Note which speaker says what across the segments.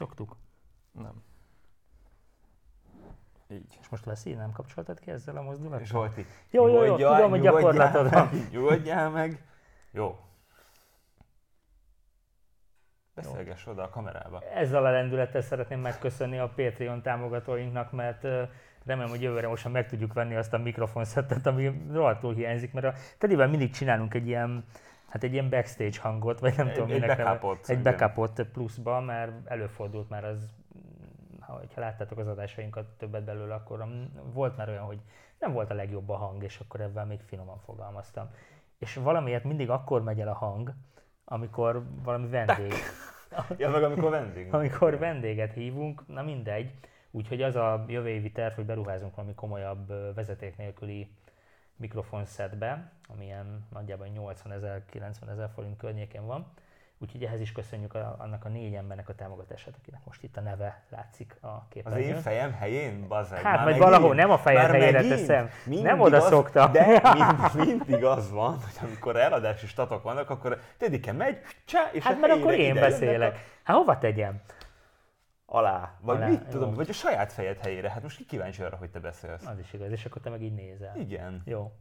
Speaker 1: szoktuk?
Speaker 2: Nem. Így.
Speaker 1: És most Veszi, nem kapcsoltad ki ezzel a mozdulattal?
Speaker 2: Zsolti,
Speaker 1: Jó, jó, jó, tudom, hogy gyakorlatod van.
Speaker 2: Nyugodjál meg. Jó. Beszélgess oda a kamerába.
Speaker 1: Ezzel a lendülettel szeretném megköszönni a Patreon támogatóinknak, mert remélem, hogy jövőre most meg tudjuk venni azt a mikrofonszettet, ami rohadtul hiányzik, mert a Tedivel mindig csinálunk egy ilyen, hát egy ilyen backstage hangot, vagy nem
Speaker 2: Egy-
Speaker 1: tudom,
Speaker 2: egy
Speaker 1: minek
Speaker 2: backupot,
Speaker 1: Egy backupot pluszba, mert előfordult már az, ha ha láttátok az adásainkat többet belőle, akkor volt már olyan, hogy nem volt a legjobb a hang, és akkor ebben még finoman fogalmaztam. És valamiért mindig akkor megy el a hang, amikor valami vendég,
Speaker 2: Ja, meg amikor vendég.
Speaker 1: amikor vendéget hívunk, na mindegy. Úgyhogy az a jövő évi terv, hogy beruházunk valami komolyabb vezeték nélküli mikrofonszetbe, ami ilyen nagyjából 80 ezer, 90 ezer forint környékén van. Úgyhogy ehhez is köszönjük a, annak a négy embernek a támogatását, akinek most itt a neve látszik a
Speaker 2: Az
Speaker 1: képernyőn.
Speaker 2: én fejem helyén, bazeg.
Speaker 1: Hát,
Speaker 2: Már
Speaker 1: vagy
Speaker 2: megint?
Speaker 1: valahol, nem a fejed
Speaker 2: Már
Speaker 1: helyére teszem. Nem oda
Speaker 2: az-
Speaker 1: szoktam.
Speaker 2: De mind, mindig az van, hogy amikor eladási statok vannak, akkor Tedike megy, csá, és
Speaker 1: Hát mert akkor én
Speaker 2: ide
Speaker 1: beszélek. Hát hova tegyem?
Speaker 2: Alá. Vagy
Speaker 1: Alá,
Speaker 2: mit
Speaker 1: jó.
Speaker 2: tudom, vagy a saját fejed helyére. Hát most ki kíváncsi arra, hogy te beszélsz.
Speaker 1: Az is igaz, és akkor te meg így nézel.
Speaker 2: Igen.
Speaker 1: Jó.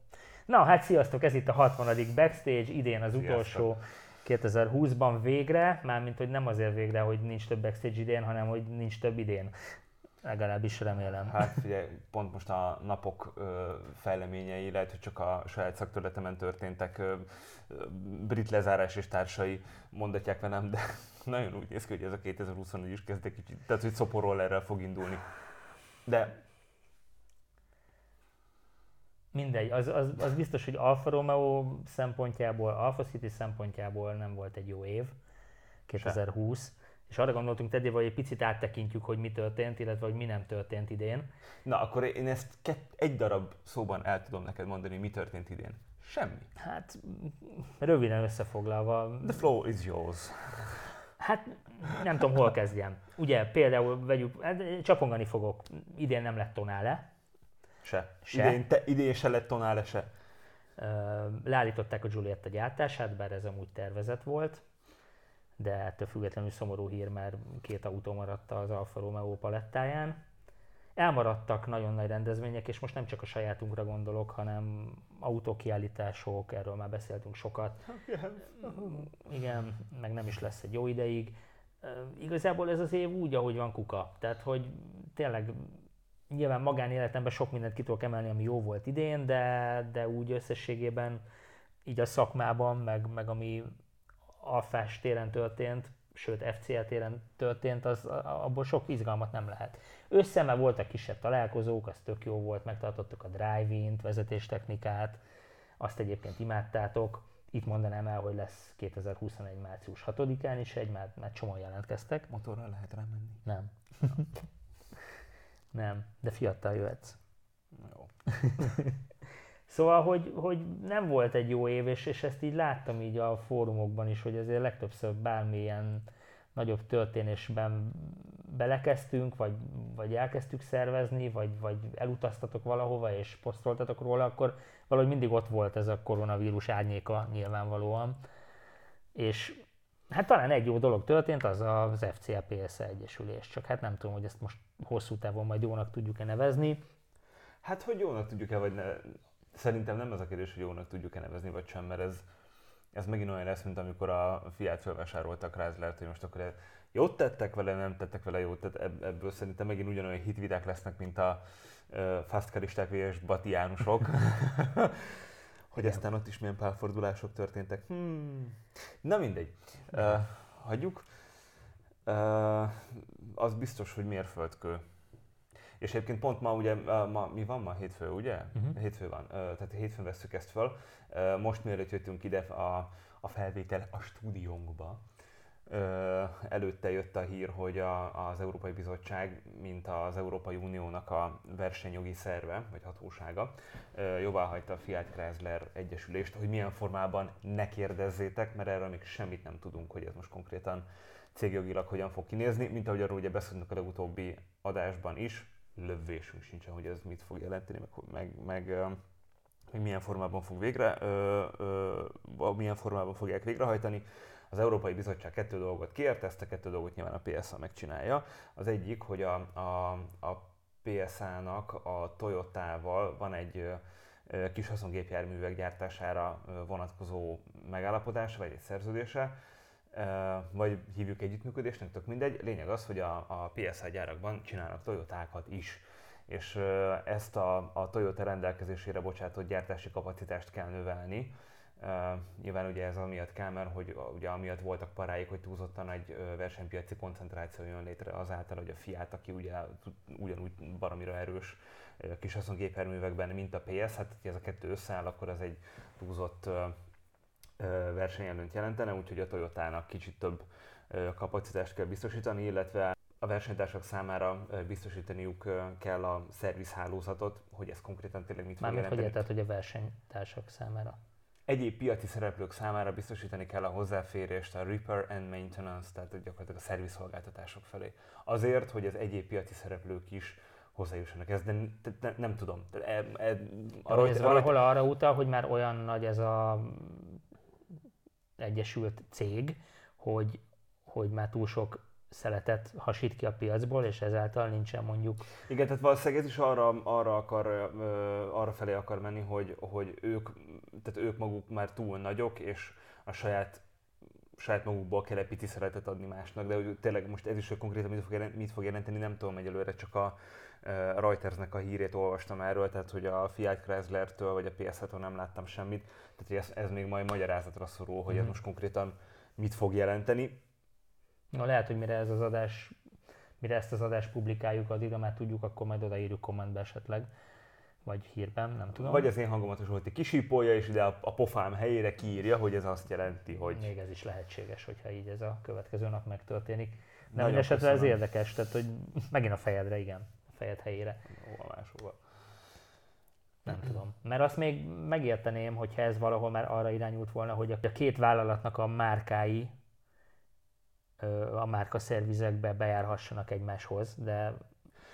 Speaker 1: Na hát sziasztok, ez itt a 60. Backstage, idén az
Speaker 2: Sziasztok.
Speaker 1: utolsó 2020-ban végre, mármint hogy nem azért végre, hogy nincs több Backstage idén, hanem hogy nincs több idén. Legalábbis remélem.
Speaker 2: Hát figyelj, pont most a napok ö, fejleményei, lehet, hogy csak a saját szakterületemen történtek, ö, ö, brit lezárás és társai mondatják velem, de nagyon úgy néz ki, hogy ez a 2021 is kezd egy kicsit, tehát hogy szoporollerrel fog indulni. De
Speaker 1: Mindegy, az, az, az biztos, hogy Alfa Romeo szempontjából, Alfa City szempontjából nem volt egy jó év, 2020. És arra gondoltunk Teddy, hogy egy picit áttekintjük, hogy mi történt, illetve hogy mi nem történt idén.
Speaker 2: na, akkor én ezt kett, egy darab szóban el tudom neked mondani, mi történt idén. Semmi.
Speaker 1: Hát röviden összefoglalva,
Speaker 2: The floor is yours.
Speaker 1: Hát nem tudom, hol kezdjem. Ugye például vegyük, hát, csapongani fogok, idén nem lett tonále,
Speaker 2: Se.
Speaker 1: Se.
Speaker 2: Idén, te, idén se lett tonále se.
Speaker 1: Leállították a Giulietta gyártását, bár ez amúgy tervezett volt, de ettől függetlenül szomorú hír, mert két autó maradt az Alfa Romeo palettáján. Elmaradtak nagyon nagy rendezvények, és most nem csak a sajátunkra gondolok, hanem autókiállítások, erről már beszéltünk sokat. Igen, meg nem is lesz egy jó ideig. Igazából ez az év úgy, ahogy van kuka. Tehát, hogy tényleg nyilván magánéletemben sok mindent ki tudok emelni, ami jó volt idén, de, de úgy összességében így a szakmában, meg, meg ami alfás téren történt, sőt FCL téren történt, az, abból sok izgalmat nem lehet. Összeme voltak kisebb találkozók, az tök jó volt, megtartottuk a drive-int, vezetéstechnikát, azt egyébként imádtátok. Itt mondanám el, hogy lesz 2021. március 6-án is egy, mert, mert csomóan jelentkeztek.
Speaker 2: Motorral lehet rámenni.
Speaker 1: Nem. Nem, de fiatal jöhetsz.
Speaker 2: Jó.
Speaker 1: Szóval, hogy, hogy nem volt egy jó év, és, és ezt így láttam így a fórumokban is, hogy azért legtöbbször bármilyen nagyobb történésben belekezdtünk, vagy, vagy elkezdtük szervezni, vagy, vagy elutaztatok valahova, és posztoltatok róla, akkor valahogy mindig ott volt ez a koronavírus árnyéka nyilvánvalóan. És hát talán egy jó dolog történt, az az FCA PSA Egyesülés, csak hát nem tudom, hogy ezt most hosszú távon majd jónak tudjuk-e nevezni.
Speaker 2: Hát, hogy jónak tudjuk-e, vagy ne... Szerintem nem az a kérdés, hogy jónak tudjuk-e nevezni, vagy sem, mert ez, ez megint olyan lesz, mint amikor a Fiat felvásároltak Chrysler-t, hogy most akkor jót tettek vele, nem tettek vele jót, tehát ebb- ebből szerintem megint ugyanolyan hitviták lesznek, mint a uh, fastcaristák vs. Batiánusok. hogy
Speaker 1: Igen.
Speaker 2: aztán ott is milyen párfordulások történtek. Hmm. Na mindegy. Uh, hagyjuk. Uh, az biztos, hogy mérföldkő. És egyébként pont ma ugye, ma, mi van ma? Hétfő, ugye?
Speaker 1: Mhm.
Speaker 2: Hétfő van, tehát hétfőn veszük ezt föl. Most mielőtt jöttünk ide a, a felvétel a stúdiónkba, előtte jött a hír, hogy a, az Európai Bizottság, mint az Európai Uniónak a versenyjogi szerve, vagy hatósága, jóvá hagyta a Fiat Chrysler Egyesülést, hogy milyen formában ne kérdezzétek, mert erről még semmit nem tudunk, hogy ez most konkrétan cégjogilag hogyan fog kinézni, mint ahogy arról ugye beszéltünk a legutóbbi adásban is, lövésünk sincsen, hogy ez mit fog jelenteni, meg, meg, meg hogy milyen formában fog végre, ö, ö, milyen formában fogják végrehajtani. Az Európai Bizottság kettő dolgot kért, ezt a kettő dolgot nyilván a PSA megcsinálja. Az egyik, hogy a, a, a PSA-nak a Toyotával van egy kis haszongépjárművek gyártására vonatkozó megállapodás, vagy egy szerződése, vagy hívjuk együttműködésnek, tök mindegy. Lényeg az, hogy a, a PSA gyárakban csinálnak Toyotákat is és ezt a, a Toyota rendelkezésére bocsátott gyártási kapacitást kell növelni. Nyilván ugye ez amiatt kell, mert hogy ugye amiatt voltak paráik, hogy túlzottan egy versenypiaci koncentráció jön létre azáltal, hogy a Fiat, aki ugye ugyanúgy baromira erős kis haszongépjárművekben, mint a PS, hát ha ez a kettő összeáll, akkor az egy túlzott versenyelőnyt jelentene, úgyhogy a Toyotának kicsit több kapacitást kell biztosítani, illetve a versenytársak számára biztosítaniuk kell a szervizhálózatot, hogy ez konkrétan tényleg mit
Speaker 1: fog jelenteni. hogy érted, hogy a versenytársak számára?
Speaker 2: Egyéb piaci szereplők számára biztosítani kell a hozzáférést a repair and maintenance, tehát gyakorlatilag a szervizszolgáltatások felé. Azért, hogy az egyéb piaci szereplők is hozzájussanak. Ez de, de, de nem tudom. E,
Speaker 1: e, arra, ez valahol arra utal, hogy már olyan nagy ez a egyesült cég, hogy, hogy már túl sok szeletet hasít ki a piacból, és ezáltal nincsen mondjuk...
Speaker 2: Igen, tehát valószínűleg ez is arra, arra, akar, arra felé akar menni, hogy, hogy ők, tehát ők maguk már túl nagyok, és a saját saját magukból kell egy pici szeretet adni másnak, de hogy tényleg most ez is, hogy konkrétan mit fog, jelenteni, nem tudom egyelőre, csak a Reutersnek a hírét olvastam erről, tehát hogy a Fiat Chrysler-től vagy a PS-től nem láttam semmit, tehát ez, ez még majd magyarázatra szorul, hogy mm. ez mhm. most konkrétan mit fog jelenteni.
Speaker 1: Na, lehet, hogy mire ez az adás, mire ezt az adást publikáljuk, addig, már tudjuk, akkor majd odaírjuk kommentbe esetleg, vagy hírben, nem tudom.
Speaker 2: Vagy az én hangomat is volt kisípolja, és ide a, a pofám helyére kiírja, hogy ez azt jelenti, hogy...
Speaker 1: Még ez is lehetséges, hogyha így ez a következő nap megtörténik. De hogy esetleg ez érdekes, tehát hogy megint a fejedre, igen, fejed helyére.
Speaker 2: Hova máshova.
Speaker 1: Nem tudom. Mert azt még megérteném, hogyha ez valahol már arra irányult volna, hogy a két vállalatnak a márkái a márka szervizekbe bejárhassanak egymáshoz, de...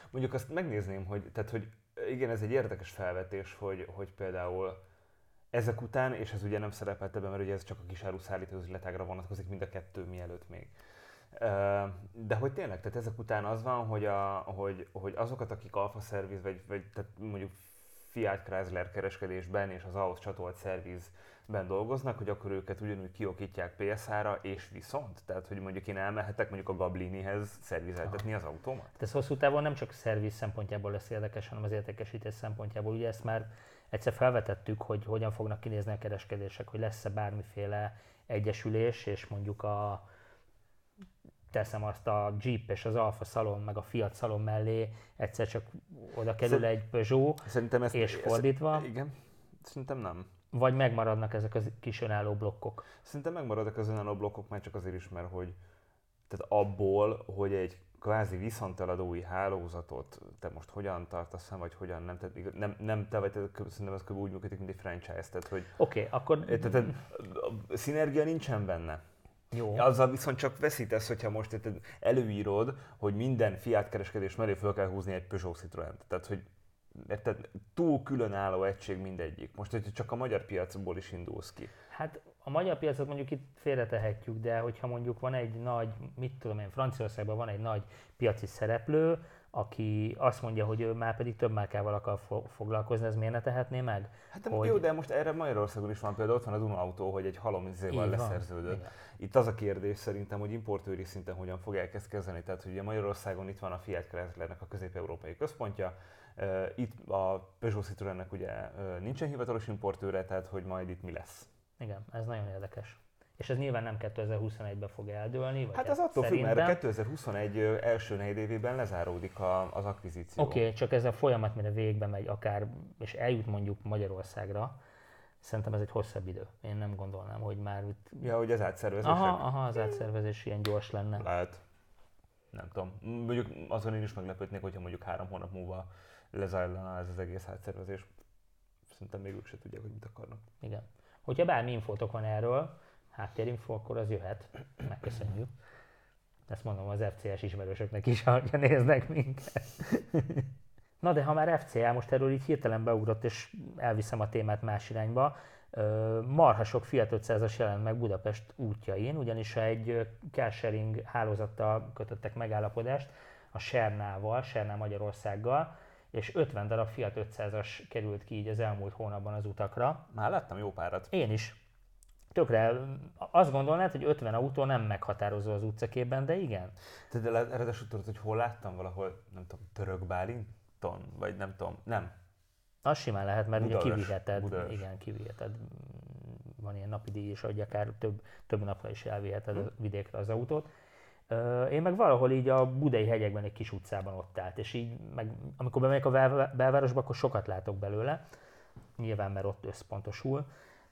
Speaker 2: Mondjuk azt megnézném, hogy, tehát, hogy igen, ez egy érdekes felvetés, hogy, hogy például ezek után, és ez ugye nem szerepelt ebben, mert ugye ez csak a kisáru szállító üzletágra vonatkozik, mind a kettő mielőtt még. De hogy tényleg, tehát ezek után az van, hogy, a, hogy, hogy azokat, akik alfa szerviz, vagy, vagy tehát mondjuk Fiat Chrysler kereskedésben és az ahhoz csatolt szervizben dolgoznak, hogy akkor őket ugyanúgy kiokítják PSA-ra, és viszont, tehát hogy mondjuk én elmehetek mondjuk a Gablinihez szervizeltetni az autómat.
Speaker 1: Ez hosszú távon nem csak szerviz szempontjából lesz érdekes, hanem az értékesítés szempontjából. Ugye ezt már egyszer felvetettük, hogy hogyan fognak kinézni a kereskedések, hogy lesz-e bármiféle egyesülés, és mondjuk a teszem azt a Jeep és az Alfa szalon, meg a Fiat szalon mellé egyszer csak oda kerül Szerint, egy Peugeot, Szerintem ezt, és fordítva.
Speaker 2: Ezt, igen, szerintem nem.
Speaker 1: Vagy megmaradnak ezek a kis önálló blokkok?
Speaker 2: Szerintem megmaradnak az önálló blokkok, már csak azért is, mert hogy tehát abból, hogy egy kvázi viszonteladói hálózatot te most hogyan tartasz fenn, vagy hogyan nem, tehát nem, nem te vagy, te, szerintem ez kb. úgy működik, mint egy franchise, tehát hogy...
Speaker 1: Oké, okay, akkor...
Speaker 2: Tehát, tehát, a szinergia nincsen benne. Jó. Azzal viszont csak veszítesz, hogyha most előírod, hogy minden Fiat kereskedés mellé fel kell húzni egy Peugeot citroen Tehát, hogy érted, túl különálló egység mindegyik. Most, hogy csak a magyar piacból is indulsz ki.
Speaker 1: Hát a magyar piacot mondjuk itt félretehetjük, de hogyha mondjuk van egy nagy, mit tudom én, Franciaországban van egy nagy piaci szereplő, aki azt mondja, hogy ő már pedig több márkával akar foglalkozni, ez miért ne tehetné meg?
Speaker 2: Hát hogy... jó, de most erre Magyarországon is van például, ott van a Duna autó, hogy egy halom izével leszerződött. Itt az a kérdés szerintem, hogy importőri szinten hogyan fog elkezd kezdeni. Tehát, hogy ugye Magyarországon itt van a Fiat Chryslernek a közép-európai központja, itt a Peugeot Citroennek ugye nincsen hivatalos importőre, tehát hogy majd itt mi lesz.
Speaker 1: Igen, ez nagyon érdekes. És ez nyilván nem 2021-ben fog eldőlni?
Speaker 2: Vagy hát az attól függ, mert 2021 első évében lezáródik a, az akvizíció.
Speaker 1: Oké, okay, csak ez a folyamat, mire végbe megy akár, és eljut mondjuk Magyarországra, szerintem ez egy hosszabb idő. Én nem gondolnám, hogy már itt...
Speaker 2: Ja, hogy az átszervezés.
Speaker 1: Aha, aha, az átszervezés ilyen gyors lenne.
Speaker 2: Lehet. Nem tudom. Mondjuk azon én is meglepődnék, hogyha mondjuk három hónap múlva lezajlana ez az egész átszervezés. Szerintem még ők se tudják, hogy mit akarnak.
Speaker 1: Igen. Hogyha bármi infótok van erről, háttérinfo, akkor az jöhet. Megköszönjük. Ezt mondom az FCS ismerősöknek is, ha néznek minket. Na de ha már FCA, most erről így hirtelen beugrott, és elviszem a témát más irányba, marha sok Fiat 500-as jelent meg Budapest útjain, ugyanis egy carsharing hálózattal kötöttek megállapodást a Sernával, Serná Magyarországgal, és 50 darab Fiat 500-as került ki így az elmúlt hónapban az utakra.
Speaker 2: Már láttam jó párat.
Speaker 1: Én is. Tökre azt gondolnád, hogy 50 autó nem meghatározó az utcaképben, de igen.
Speaker 2: Te de ráadásul tudod, hogy hol láttam valahol, nem tudom, Török Bálinton? Vagy nem tudom, nem.
Speaker 1: Az simán lehet, mert
Speaker 2: Budaörs,
Speaker 1: ugye kiviheted.
Speaker 2: Budaörs.
Speaker 1: Igen, kiviheted. Van ilyen napi díj is, hogy akár több, több napra is elviheted a vidékre az autót. Én meg valahol így a budai hegyekben egy kis utcában ott állt, és így meg, amikor bemegyek a bel- belvárosba, akkor sokat látok belőle, nyilván mert ott összpontosul,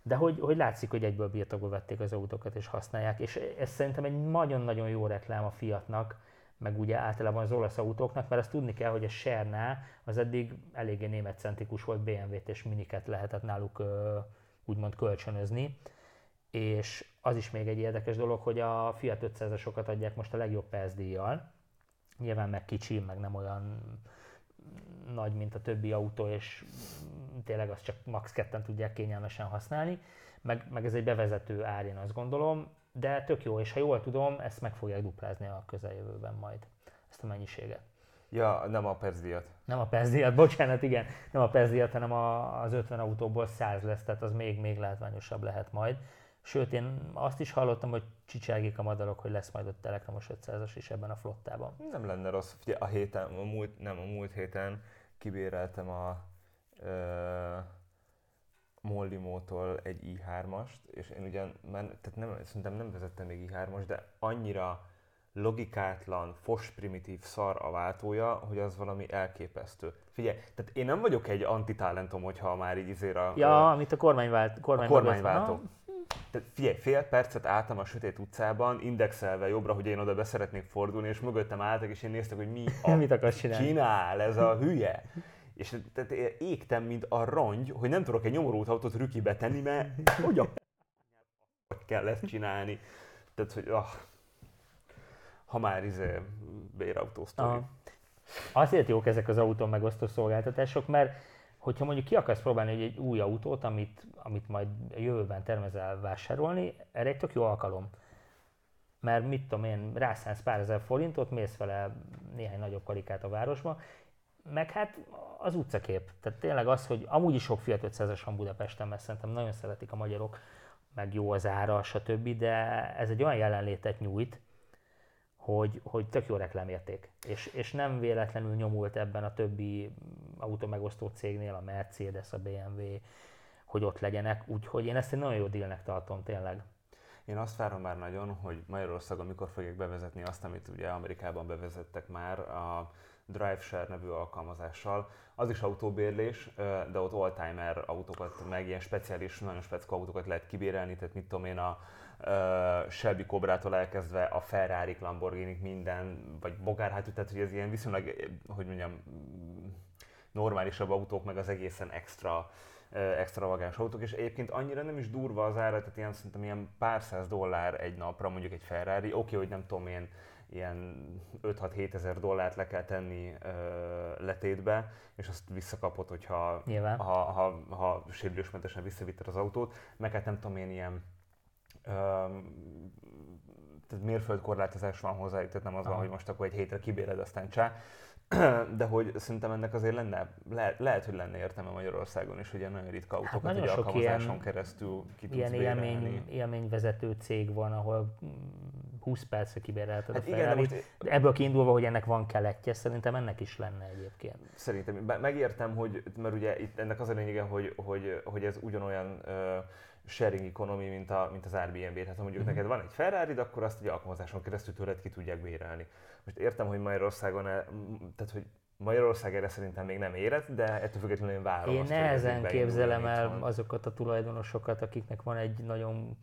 Speaker 1: de hogy, hogy látszik, hogy egyből birtokba vették az autókat és használják, és ez szerintem egy nagyon-nagyon jó reklám a Fiatnak, meg ugye általában az olasz autóknak, mert azt tudni kell, hogy a Serná az eddig eléggé németcentrikus volt, BMW-t és Miniket lehetett náluk úgymond kölcsönözni, és az is még egy érdekes dolog, hogy a Fiat 500-asokat adják most a legjobb percdíjjal. Nyilván meg kicsi, meg nem olyan nagy, mint a többi autó, és tényleg azt csak max. ketten tudják kényelmesen használni, meg, meg ez egy bevezető ár, én azt gondolom, de tök jó, és ha jól tudom, ezt meg fogják duplázni a közeljövőben majd, ezt a mennyiséget.
Speaker 2: Ja, nem a percdíjat.
Speaker 1: Nem a PESZ bocsánat, igen, nem a PESZ hanem a, az 50 autóból 100 lesz, tehát az még, még látványosabb lehet majd. Sőt, én azt is hallottam, hogy csicsergik a madarak, hogy lesz majd ott elektromos 500-as is ebben a flottában.
Speaker 2: Nem lenne rossz. Figyelj, a héten, a múlt, nem, a múlt héten kibéreltem a Mollimótól egy i3-ast, és én ugyan, már, tehát nem, szerintem nem vezettem még i3-as, de annyira logikátlan, fos primitív szar a váltója, hogy az valami elképesztő. Figyelj, tehát én nem vagyok egy antitalentom, hogyha már így izére a,
Speaker 1: Ja, amit a kormányvált, kormány
Speaker 2: a kormányváltó. Tehát figyelj, fél percet álltam a sötét utcában, indexelve jobbra, hogy én oda be szeretnék fordulni, és mögöttem álltak, és én néztem, hogy mi a
Speaker 1: Mit akarsz csinálni?
Speaker 2: csinál ez a hülye. És tehát égtem, mint a rongy, hogy nem tudok egy nyomorult autót rükibe tenni, mert hogy a hogy kell ezt csinálni. Tehát, hogy ah, ha már izé bérautó sztori.
Speaker 1: Aha. Azért jók ezek az autó megosztó szolgáltatások, mert hogyha mondjuk ki akarsz próbálni egy, egy új autót, amit, amit majd a jövőben tervezel vásárolni, erre egy tök jó alkalom. Mert mit tudom én, rászánsz pár ezer forintot, mész vele néhány nagyobb karikát a városba, meg hát az utcakép. Tehát tényleg az, hogy amúgy is sok Fiat 500-as van Budapesten, mert szerintem nagyon szeretik a magyarok, meg jó az ára, stb. De ez egy olyan jelenlétet nyújt, hogy, hogy tök jó reklámérték. És, és nem véletlenül nyomult ebben a többi automegosztó cégnél, a Mercedes, a BMW, hogy ott legyenek, úgyhogy én ezt egy nagyon jó dílnek tartom tényleg.
Speaker 2: Én azt várom már nagyon, hogy Magyarországon mikor fogják bevezetni azt, amit ugye Amerikában bevezettek már a DriveShare nevű alkalmazással. Az is autóbérlés, de ott oldtimer autókat, meg ilyen speciális, nagyon speciális autókat lehet kibérelni, tehát mit tudom én, a Shelby Cobrától elkezdve a Ferrari, Lamborghini, minden, vagy bogárhátú, tehát hogy ez ilyen viszonylag, hogy mondjam, normálisabb autók, meg az egészen extra extravagáns autók, és egyébként annyira nem is durva az ára, tehát ilyen szerintem ilyen pár száz dollár egy napra mondjuk egy Ferrari, oké, okay, hogy nem tudom én, ilyen 5-6-7 ezer dollárt le kell tenni ö, letétbe, és azt visszakapod, hogyha
Speaker 1: Nyilván.
Speaker 2: ha, ha, ha sérülésmentesen visszavitted az autót, meg hát nem tudom én ilyen öm, tehát mérföldkorlátozás van hozzá, tehát nem az van, hogy most akkor egy hétre kibéred, aztán csá. De hogy szerintem ennek azért lenne, lehet, lehet hogy lenne értelme Magyarországon is, hogy ilyen nagyon ritka autókat
Speaker 1: Hát nagyon sok
Speaker 2: alkalmazáson
Speaker 1: ilyen-
Speaker 2: keresztül ki tudsz
Speaker 1: Ilyen élmény, élményvezető cég van, ahol 20 percre kibérelted
Speaker 2: Hát
Speaker 1: a ferrari
Speaker 2: most
Speaker 1: Ebből kiindulva, hogy ennek van keletje, szerintem ennek is lenne egyébként.
Speaker 2: Szerintem, megértem, hogy, mert ugye itt ennek az a lényege, hogy, hogy, hogy ez ugyanolyan uh, sharing economy, mint, a, mint az Airbnb. Tehát ha mondjuk
Speaker 1: Mhm.
Speaker 2: neked van egy ferrari akkor azt egy alkalmazáson keresztül tőled ki tudják bérelni. Most értem, hogy Magyarországon, tehát hogy Magyarország erre szerintem még nem érett, de ettől függetlenül én várom
Speaker 1: Én nehezen képzelem el
Speaker 2: itthon.
Speaker 1: azokat a tulajdonosokat, akiknek van egy nagyon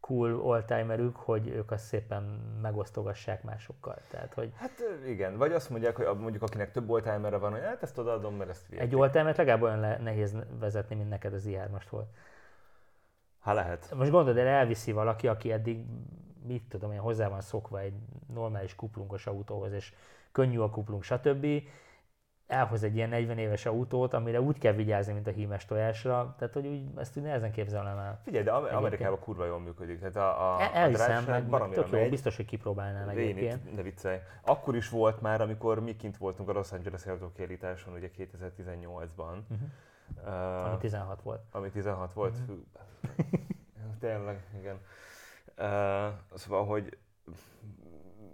Speaker 1: cool oldtimerük, hogy ők azt szépen megosztogassák másokkal. Tehát, hogy
Speaker 2: Hát igen, vagy azt mondják, hogy mondjuk akinek több oldtimerre van, hogy hát ezt odaadom, mert ezt
Speaker 1: egy oldtimert legalább olyan le- nehéz vezetni, mint neked az i most volt.
Speaker 2: Ha lehet.
Speaker 1: Most gondolod, el elviszi valaki, aki eddig, mit tudom én, hozzá van szokva egy normális kuplungos autóhoz, és könnyű a kuplung, stb. Elhoz egy ilyen 40 éves autót, amire úgy kell vigyázni, mint a hímes tojásra, tehát hogy úgy, ezt úgy nehezen képzelem el.
Speaker 2: Figyelj, de Amerikában kurva jól működik. Tehát a, a,
Speaker 1: El, elhiszem,
Speaker 2: a
Speaker 1: meg, meg tök jó, megy. biztos, hogy kipróbálnál
Speaker 2: meg egyébként. Ne viccelj. Akkor is volt már, amikor mi kint voltunk a Los Angeles autókiállításon, ugye 2018-ban. Uh-huh.
Speaker 1: Uh, ami 16 volt.
Speaker 2: Ami 16 volt? Uh-huh. Tényleg, igen. Uh, szóval, hogy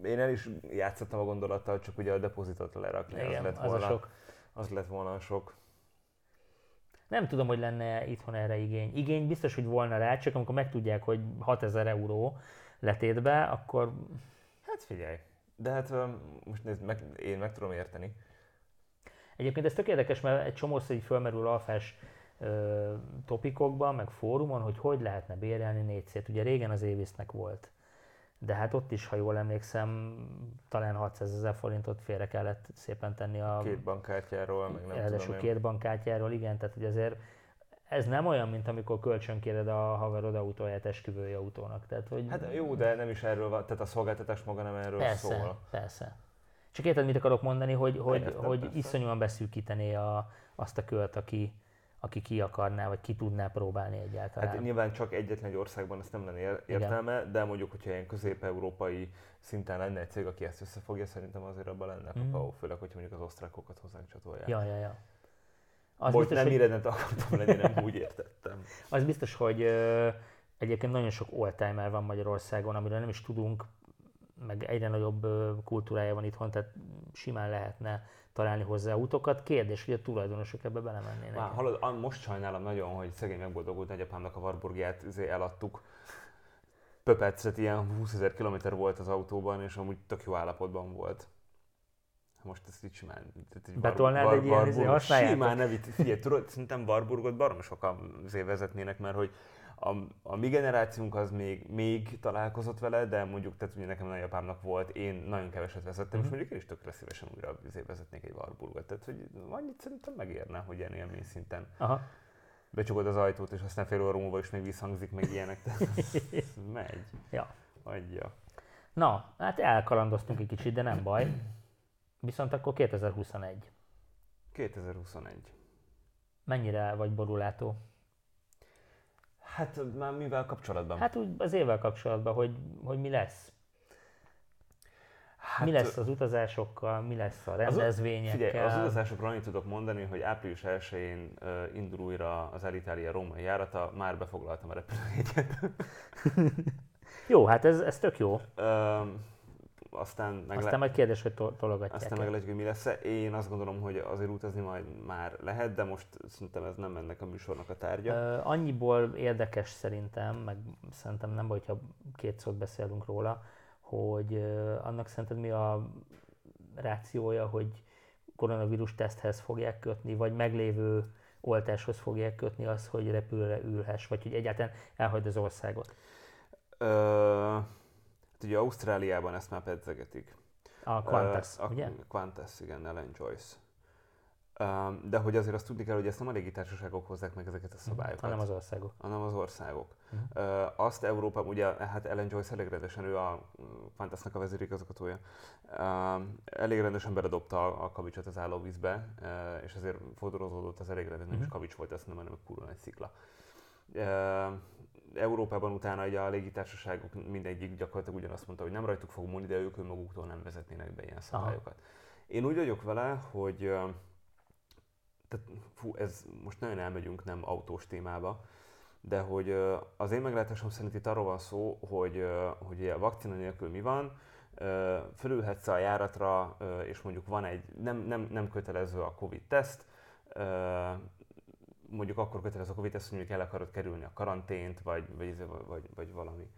Speaker 2: én el is játszottam a gondolattal, csak ugye a depozitot lerakni,
Speaker 1: Igen,
Speaker 2: az lett
Speaker 1: az
Speaker 2: volna,
Speaker 1: a sok.
Speaker 2: Az lett volna sok.
Speaker 1: Nem tudom, hogy lenne itthon erre igény. Igény biztos, hogy volna rá, csak amikor megtudják, hogy 6000 euró letétbe, akkor...
Speaker 2: Hát figyelj, de hát most nézd, meg, én meg tudom érteni.
Speaker 1: Egyébként ez tök érdekes, mert egy csomószor így fölmerül alfás ö, topikokban, meg fórumon, hogy hogy lehetne bérelni négyszét. Ugye régen az Évisznek volt de hát ott is, ha jól emlékszem, talán 600 ezer forintot félre kellett szépen tenni a...
Speaker 2: Két bankkártyáról, meg nem
Speaker 1: tudom két bankkártyáról, igen, tehát hogy azért ez nem olyan, mint amikor kölcsönkéred a haverod autóját esküvői autónak. Tehát, hogy...
Speaker 2: Hát jó, de nem is erről van, tehát a szolgáltatás maga nem erről
Speaker 1: persze,
Speaker 2: szól.
Speaker 1: Persze, Csak érted, mit akarok mondani, hogy, hogy, Értem, hogy iszonyúan beszűkítené a, azt a költ, aki, aki ki akarná, vagy ki tudná próbálni egyáltalán.
Speaker 2: Hát nyilván csak egyetlen egy országban ezt nem lenne értelme, Igen. de mondjuk, hogyha ilyen közép-európai szinten lenne egy cég, aki ezt összefogja, szerintem azért abban lenne mm. kakaó, főleg, hogyha mondjuk az osztrákokat hozzánk csatolják.
Speaker 1: Ja, ja, ja.
Speaker 2: Az Most biztos, nem hogy... nem akartam lenni, nem úgy értettem.
Speaker 1: Az biztos, hogy ö, egyébként nagyon sok oldtimer van Magyarországon, amiről nem is tudunk, meg egyre nagyobb kultúrája van itthon, tehát simán lehetne találni hozzá útokat. Kérdés, hogy a tulajdonosok ebbe belemennének.
Speaker 2: Már hallod, most sajnálom nagyon, hogy szegény megboldogult nagyapámnak a Warburgját izé eladtuk. Pöpecet, ilyen 20 ezer kilométer volt az autóban, és amúgy tök jó állapotban volt. Most ezt így simán...
Speaker 1: Betolnád var, egy ilyen izé?
Speaker 2: Simán ne vitt. Figyelj, tudod, szerintem Warburgot barom sokan vezetnének, mert hogy a, a mi generációnk az még, még találkozott vele, de mondjuk, tehát ugye nekem nagyapámnak volt, én nagyon keveset vezettem, mm-hmm. és mondjuk én is tökre szívesen újra vezetnék egy Warburgot. Tehát, hogy annyit szerintem megérne, hogy ilyen élmény szinten. Aha. Becsukod az ajtót, és aztán fél óra múlva is még visszhangzik, meg ilyenek. Tehát megy.
Speaker 1: Ja.
Speaker 2: Adja.
Speaker 1: Na, hát elkalandoztunk egy kicsit, de nem baj. Viszont akkor 2021.
Speaker 2: 2021.
Speaker 1: Mennyire vagy borulátó?
Speaker 2: Hát már mivel kapcsolatban?
Speaker 1: Hát úgy az évvel kapcsolatban, hogy, hogy mi lesz. Hát, mi lesz az utazásokkal, mi lesz a rendezvényekkel?
Speaker 2: Az, figyelj, az utazásokról annyit tudok mondani, hogy április 1-én uh, indul újra az Alitalia római járata, már befoglaltam a repülőjegyet.
Speaker 1: jó, hát ez, ez tök jó. Uh,
Speaker 2: aztán meg
Speaker 1: aztán le... majd kérdés, hogy to- tologatják
Speaker 2: Aztán meglátjuk, hogy mi lesz -e. Én azt gondolom, hogy azért utazni majd már lehet, de most szerintem ez nem ennek a műsornak a tárgya.
Speaker 1: Uh, annyiból érdekes szerintem, meg szerintem nem baj, hogyha két szót beszélünk róla, hogy annak szerinted mi a rációja, hogy koronavírus teszthez fogják kötni, vagy meglévő oltáshoz fogják kötni az, hogy repülőre ülhess, vagy hogy egyáltalán elhagyd az országot?
Speaker 2: Uh ugye Ausztráliában ezt már pedzegetik.
Speaker 1: A Qantas, uh, a
Speaker 2: ugye? Qantas, igen, Ellen Joyce. Um, de hogy azért azt tudni kell, hogy ezt nem a légitársaságok hozzák meg ezeket a mhm, szabályokat.
Speaker 1: Hanem az országok.
Speaker 2: Hanem az országok. Uh-huh. Uh, azt Európa, ugye hát Ellen Joyce elég rendesen, ő a Qantasnak a vezérigazgatója, uh, elég rendesen beledobta a, kavicsot az állóvízbe, uh, és azért fordulózódott az elég rendesen, uh-huh. nem is kavics volt, ezt nem, hanem kurva egy szikla. Uh, Európában utána ugye a légitársaságok mindegyik gyakorlatilag ugyanazt mondta, hogy nem rajtuk fog múlni, de ők önmaguktól nem vezetnének be ilyen szabályokat. Aha. Én úgy vagyok vele, hogy tehát, fú, ez most nagyon elmegyünk nem autós témába, de hogy az én meglátásom szerint itt arról van szó, hogy, hogy a vakcina nélkül mi van, fölülhetsz a járatra, és mondjuk van egy, nem, nem, nem kötelező a Covid-teszt, mondjuk akkor kötelező a Covid, ezt mondjuk el akarod kerülni a karantént, vagy, vagy, vagy, vagy valami.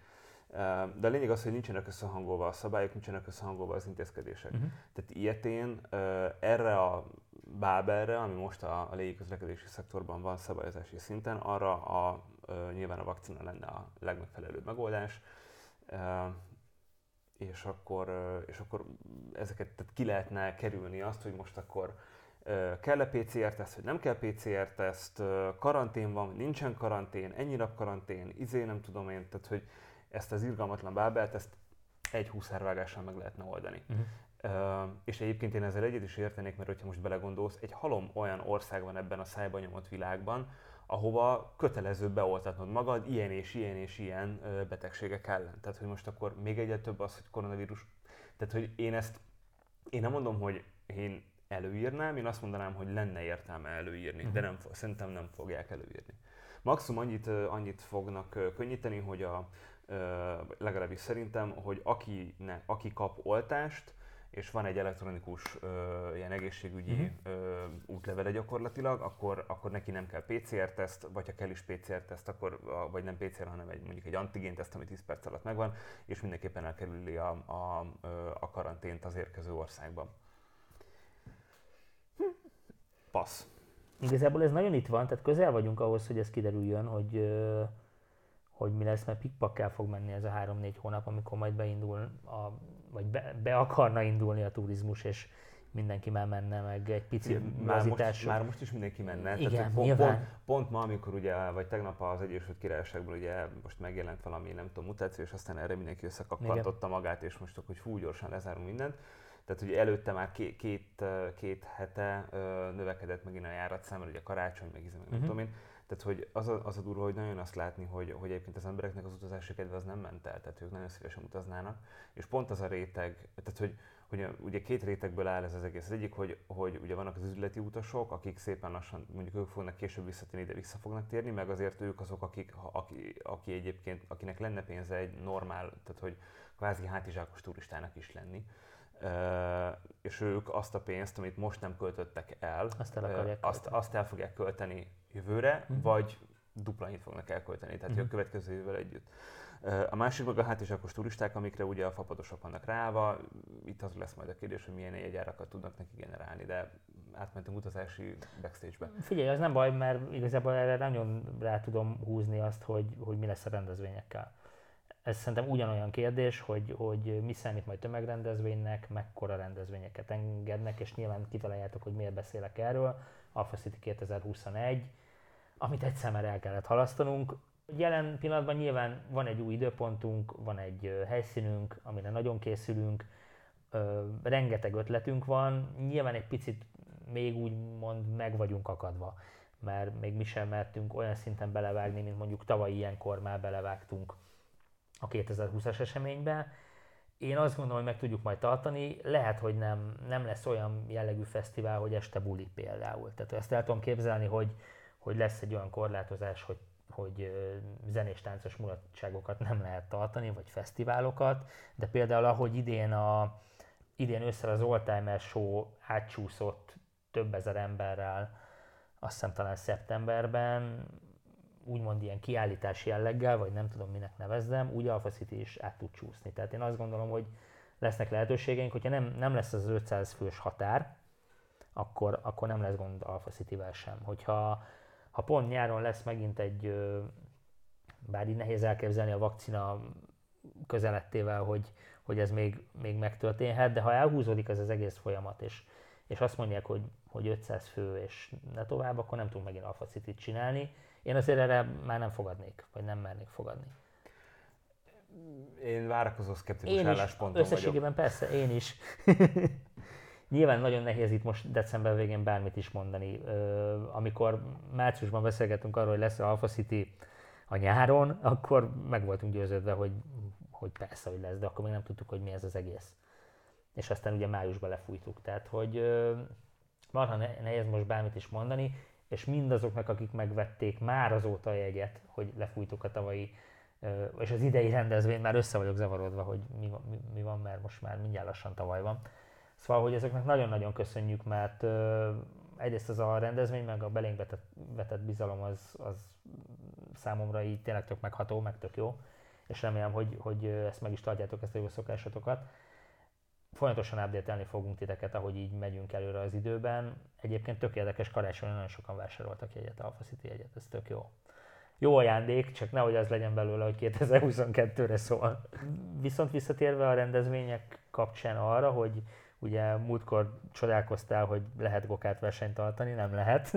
Speaker 2: De a lényeg az, hogy nincsenek összehangolva a szabályok, nincsenek összehangolva az intézkedések. Uh-huh. Tehát ilyetén erre a bábelre, ami most a, a légiközlekedési szektorban van szabályozási szinten, arra a, nyilván a vakcina lenne a legmegfelelőbb megoldás és akkor, és akkor ezeket tehát ki lehetne kerülni azt, hogy most akkor kell-e PCR-teszt, vagy nem kell PCR-teszt, karantén van, nincsen karantén, ennyi nap karantén, izé nem tudom én, tehát hogy ezt az irgalmatlan bábelt, ezt egy húszárvágással meg lehetne oldani. Uh-huh. és egyébként én ezzel egyet is értenék, mert hogyha most belegondolsz, egy halom olyan ország van ebben a szájban nyomott világban, ahova kötelező beoltatnod magad ilyen és ilyen és ilyen betegségek ellen. Tehát, hogy most akkor még egyet több az, hogy koronavírus. Tehát, hogy én ezt, én nem mondom, hogy én előírnám, én azt mondanám, hogy lenne értelme előírni, uh-huh. de nem, szerintem nem fogják előírni. Maximum annyit, annyit fognak könnyíteni, hogy a, legalábbis szerintem, hogy aki, ne, aki kap oltást, és van egy elektronikus ö, ilyen egészségügyi uh-huh. ö, útlevele gyakorlatilag, akkor, akkor neki nem kell PCR-teszt, vagy ha kell is PCR-teszt, akkor, vagy nem PCR, hanem egy, mondjuk egy antigén-teszt, ami 10 perc alatt megvan, és mindenképpen elkerüli a, a, a karantént az érkező országban. Passz.
Speaker 1: Igazából ez nagyon itt van, tehát közel vagyunk ahhoz, hogy ez kiderüljön, hogy hogy mi lesz, mert pikpakkel fog menni ez a három-négy hónap, amikor majd beindul, a, vagy be, be akarna indulni a turizmus, és mindenki már menne, meg egy pici
Speaker 2: már most, már most is mindenki menne.
Speaker 1: Igen, Tehát,
Speaker 2: pont, pont, pont, ma, amikor ugye, vagy tegnap az Egyesült Királyságból ugye most megjelent valami, nem tudom, mutáció, és aztán erre mindenki összekakkantotta magát, és most hogy fú, gyorsan lezárunk mindent. Tehát ugye előtte már két, két, két hete növekedett megint a járatszám, mert ugye karácsony, meg, meg uh-huh. tudom én tehát, hogy az a, az a durva, hogy nagyon azt látni, hogy, hogy egyébként az embereknek az utazási kedve az nem ment el, tehát ők nagyon szívesen utaznának. És pont az a réteg, tehát hogy, hogy ugye két rétegből áll ez az egész. Az egyik, hogy, hogy ugye vannak az üzleti utasok, akik szépen lassan, mondjuk ők fognak később visszatérni, de vissza fognak térni, meg azért ők azok, akik, aki, aki egyébként, akinek lenne pénze egy normál, tehát hogy kvázi hátizsákos turistának is lenni. És ők azt a pénzt, amit most nem költöttek el,
Speaker 1: azt el,
Speaker 2: azt, azt el fogják költeni jövőre, uh-huh. vagy dupla annyit fognak elkölteni, tehát uh-huh. a következő évvel együtt. A másik meg a hátizsákos turisták, amikre ugye a fapadosok vannak ráva, itt az lesz majd a kérdés, hogy milyen jegyárakat tudnak neki generálni, de átmentünk utazási backstage-be.
Speaker 1: Figyelj, az nem baj, mert igazából erre nagyon rá tudom húzni azt, hogy, hogy mi lesz a rendezvényekkel. Ez szerintem ugyanolyan kérdés, hogy, hogy mi számít majd tömegrendezvénynek, mekkora rendezvényeket engednek, és nyilván kitaláljátok, hogy miért beszélek erről. Alpha City 2021, amit egyszer már el kellett halasztanunk. Jelen pillanatban nyilván van egy új időpontunk, van egy helyszínünk, amire nagyon készülünk, rengeteg ötletünk van, nyilván egy picit még úgy mond meg vagyunk akadva, mert még mi sem mertünk olyan szinten belevágni, mint mondjuk tavaly ilyenkor már belevágtunk a 2020-as eseménybe. Én azt gondolom, hogy meg tudjuk majd tartani. Lehet, hogy nem, nem lesz olyan jellegű fesztivál, hogy este buli például. Tehát ezt el tudom képzelni, hogy hogy lesz egy olyan korlátozás, hogy, hogy zenés táncos mulatságokat nem lehet tartani, vagy fesztiválokat, de például ahogy idén, a, idén össze az Oldtimer Show átcsúszott több ezer emberrel, azt hiszem talán szeptemberben, úgymond ilyen kiállítási jelleggel, vagy nem tudom minek nevezzem, úgy Alpha City is át tud csúszni. Tehát én azt gondolom, hogy lesznek lehetőségeink, hogyha nem, nem lesz az 500 fős határ, akkor, akkor nem lesz gond Alpha City-vel sem. Hogyha ha pont nyáron lesz megint egy, bár így nehéz elképzelni a vakcina közelettével, hogy, hogy ez még, még megtörténhet, de ha elhúzódik ez az egész folyamat, és, és azt mondják, hogy, hogy 500 fő és ne tovább, akkor nem tudunk megint Alpha City-t csinálni. Én azért erre már nem fogadnék, vagy nem mernék fogadni.
Speaker 2: Én várakozó szkeptikus én állásponton
Speaker 1: összességében vagyok. persze, én is. Nyilván nagyon nehéz itt most december végén bármit is mondani. Amikor márciusban beszélgettünk arról, hogy lesz a Alpha City a nyáron, akkor meg voltunk győződve, hogy, hogy persze, hogy lesz, de akkor még nem tudtuk, hogy mi ez az egész. És aztán ugye májusban lefújtuk. Tehát, hogy marha nehéz most bármit is mondani, és mindazoknak, akik megvették már azóta a jegyet, hogy lefújtuk a tavalyi és az idei rendezvény, már össze vagyok zavarodva, hogy mi, mi, mi van, mert most már mindjárt lassan tavaly van. Szóval, hogy ezeknek nagyon-nagyon köszönjük, mert ö, egyrészt az a rendezvény, meg a belénk vetett, vetett bizalom az, az számomra így tényleg tök megható, meg tök jó, és remélem, hogy, hogy ezt meg is tartjátok, ezt a jó szokásatokat. Folyamatosan update fogunk titeket, ahogy így megyünk előre az időben. Egyébként tök érdekes, karácsonyon nagyon sokan vásároltak jegyet, Alpha City jegyet, ez tök jó. Jó ajándék, csak nehogy az legyen belőle, hogy 2022-re szól. Viszont visszatérve a rendezvények kapcsán arra, hogy Ugye múltkor csodálkoztál, hogy lehet gokát versenyt tartani, nem lehet.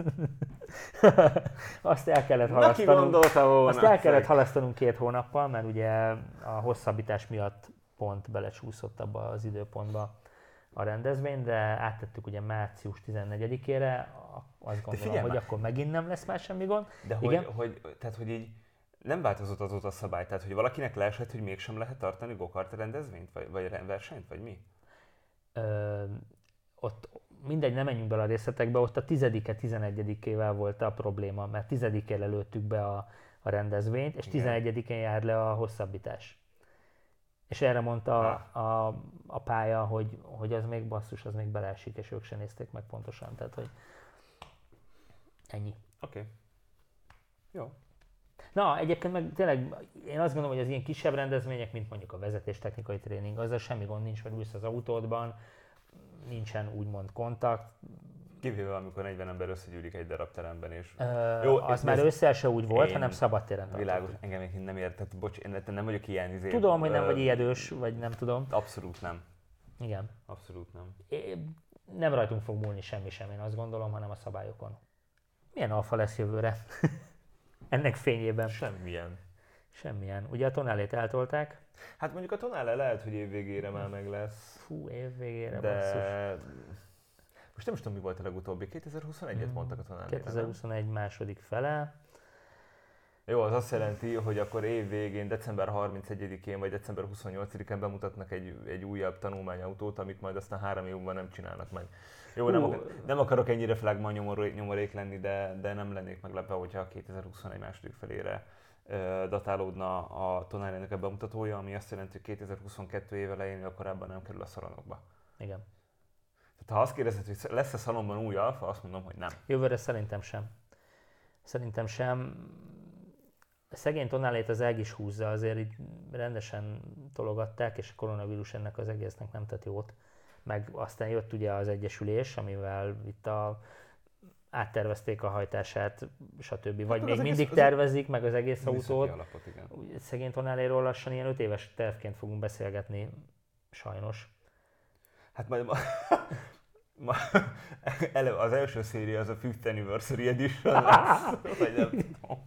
Speaker 1: azt el kellett halasztanunk.
Speaker 2: volna.
Speaker 1: Azt el kellett halasztanunk két hónappal, mert ugye a hosszabbítás miatt pont belecsúszott abba az időpontba, a rendezvényt, de áttettük ugye március 14-ére, azt gondolom, hogy
Speaker 2: már.
Speaker 1: akkor megint nem lesz már semmi gond.
Speaker 2: De hogy,
Speaker 1: Igen.
Speaker 2: hogy, tehát, hogy így nem változott azóta a szabály, tehát hogy valakinek leesett, hogy mégsem lehet tartani gokart rendezvényt, vagy, vagy versenyt, vagy mi?
Speaker 1: Ö, ott mindegy, nem menjünk bele a részletekbe, ott a 10-e, 11-ével volt a probléma, mert 10-én lőttük be a, a rendezvényt, és. 11-én jár le a hosszabbítás. És erre mondta a, a, a pálya, hogy, hogy az még basszus, az még beleesik, és ők se nézték meg pontosan. Tehát, hogy ennyi.
Speaker 2: Oké. Okay. Jó.
Speaker 1: Na, egyébként meg tényleg én azt gondolom, hogy az ilyen kisebb rendezvények, mint mondjuk a vezetéstechnikai tréning, azzal semmi gond nincs, hogy ülsz az autódban, nincsen úgymond kontakt.
Speaker 2: Kivéve, amikor 40 ember összegyűlik egy darab teremben, és
Speaker 1: Ö,
Speaker 2: Jó,
Speaker 1: az már ősszel se úgy volt,
Speaker 2: Én-
Speaker 1: hanem szabadtéren
Speaker 2: világos,
Speaker 1: tartottuk.
Speaker 2: engem egyébként nem értett, bocs, én nem vagyok ilyen izé.
Speaker 1: Tudom, hogy nem vagy ijedős, vagy nem tudom.
Speaker 2: Abszolút nem.
Speaker 1: Igen.
Speaker 2: Abszolút nem.
Speaker 1: É, nem rajtunk fog múlni semmi sem, én azt gondolom, hanem a szabályokon. Milyen alfa lesz jövőre? Ennek fényében
Speaker 3: Semmilyen.
Speaker 1: semmilyen. Ugye a tonálét eltolták,
Speaker 2: Hát mondjuk a tonál lehet, hogy év végére már meg lesz,
Speaker 1: fú, év végére basszus.
Speaker 2: Most nem is tudom, mi volt a legutóbbi. 2021-et
Speaker 1: Mm,
Speaker 2: mondtak a nem?
Speaker 1: 2021 második fele.
Speaker 2: Jó, az azt jelenti, hogy akkor év végén, december 31-én vagy december 28-án bemutatnak egy, egy újabb tanulmányautót, amit majd aztán három év múlva nem csinálnak meg. Jó, nem, akar, nem akarok ennyire flagman nyomorék, nyomorék lenni, de, de nem lennék meglepve, hogyha a 2021 második felére ö, datálódna a Tonálének a bemutatója, ami azt jelenti, hogy 2022 év elején korábban nem kerül a szalonokba.
Speaker 1: Igen.
Speaker 2: Tehát ha azt kérdezed, hogy lesz a szalonban új alfa, azt mondom, hogy nem.
Speaker 1: Jövőre szerintem sem. Szerintem sem. Szegény tonálét az EG is húzza, azért így rendesen tologatták, és a koronavírus ennek az egésznek nem tett jót. Meg aztán jött ugye az egyesülés, amivel itt a áttervezték a hajtását, stb. Vagy
Speaker 2: meg
Speaker 1: még
Speaker 2: egész-
Speaker 1: mindig
Speaker 2: az-
Speaker 1: tervezik, meg az egész autót.
Speaker 2: alapot, igen.
Speaker 1: Szegény tonáléról lassan ilyen öt éves tervként fogunk beszélgetni, sajnos.
Speaker 2: Hát majd ma, ma, elő, az első széria az a Fifth Anniversary Edition lesz, vagy nem tudom.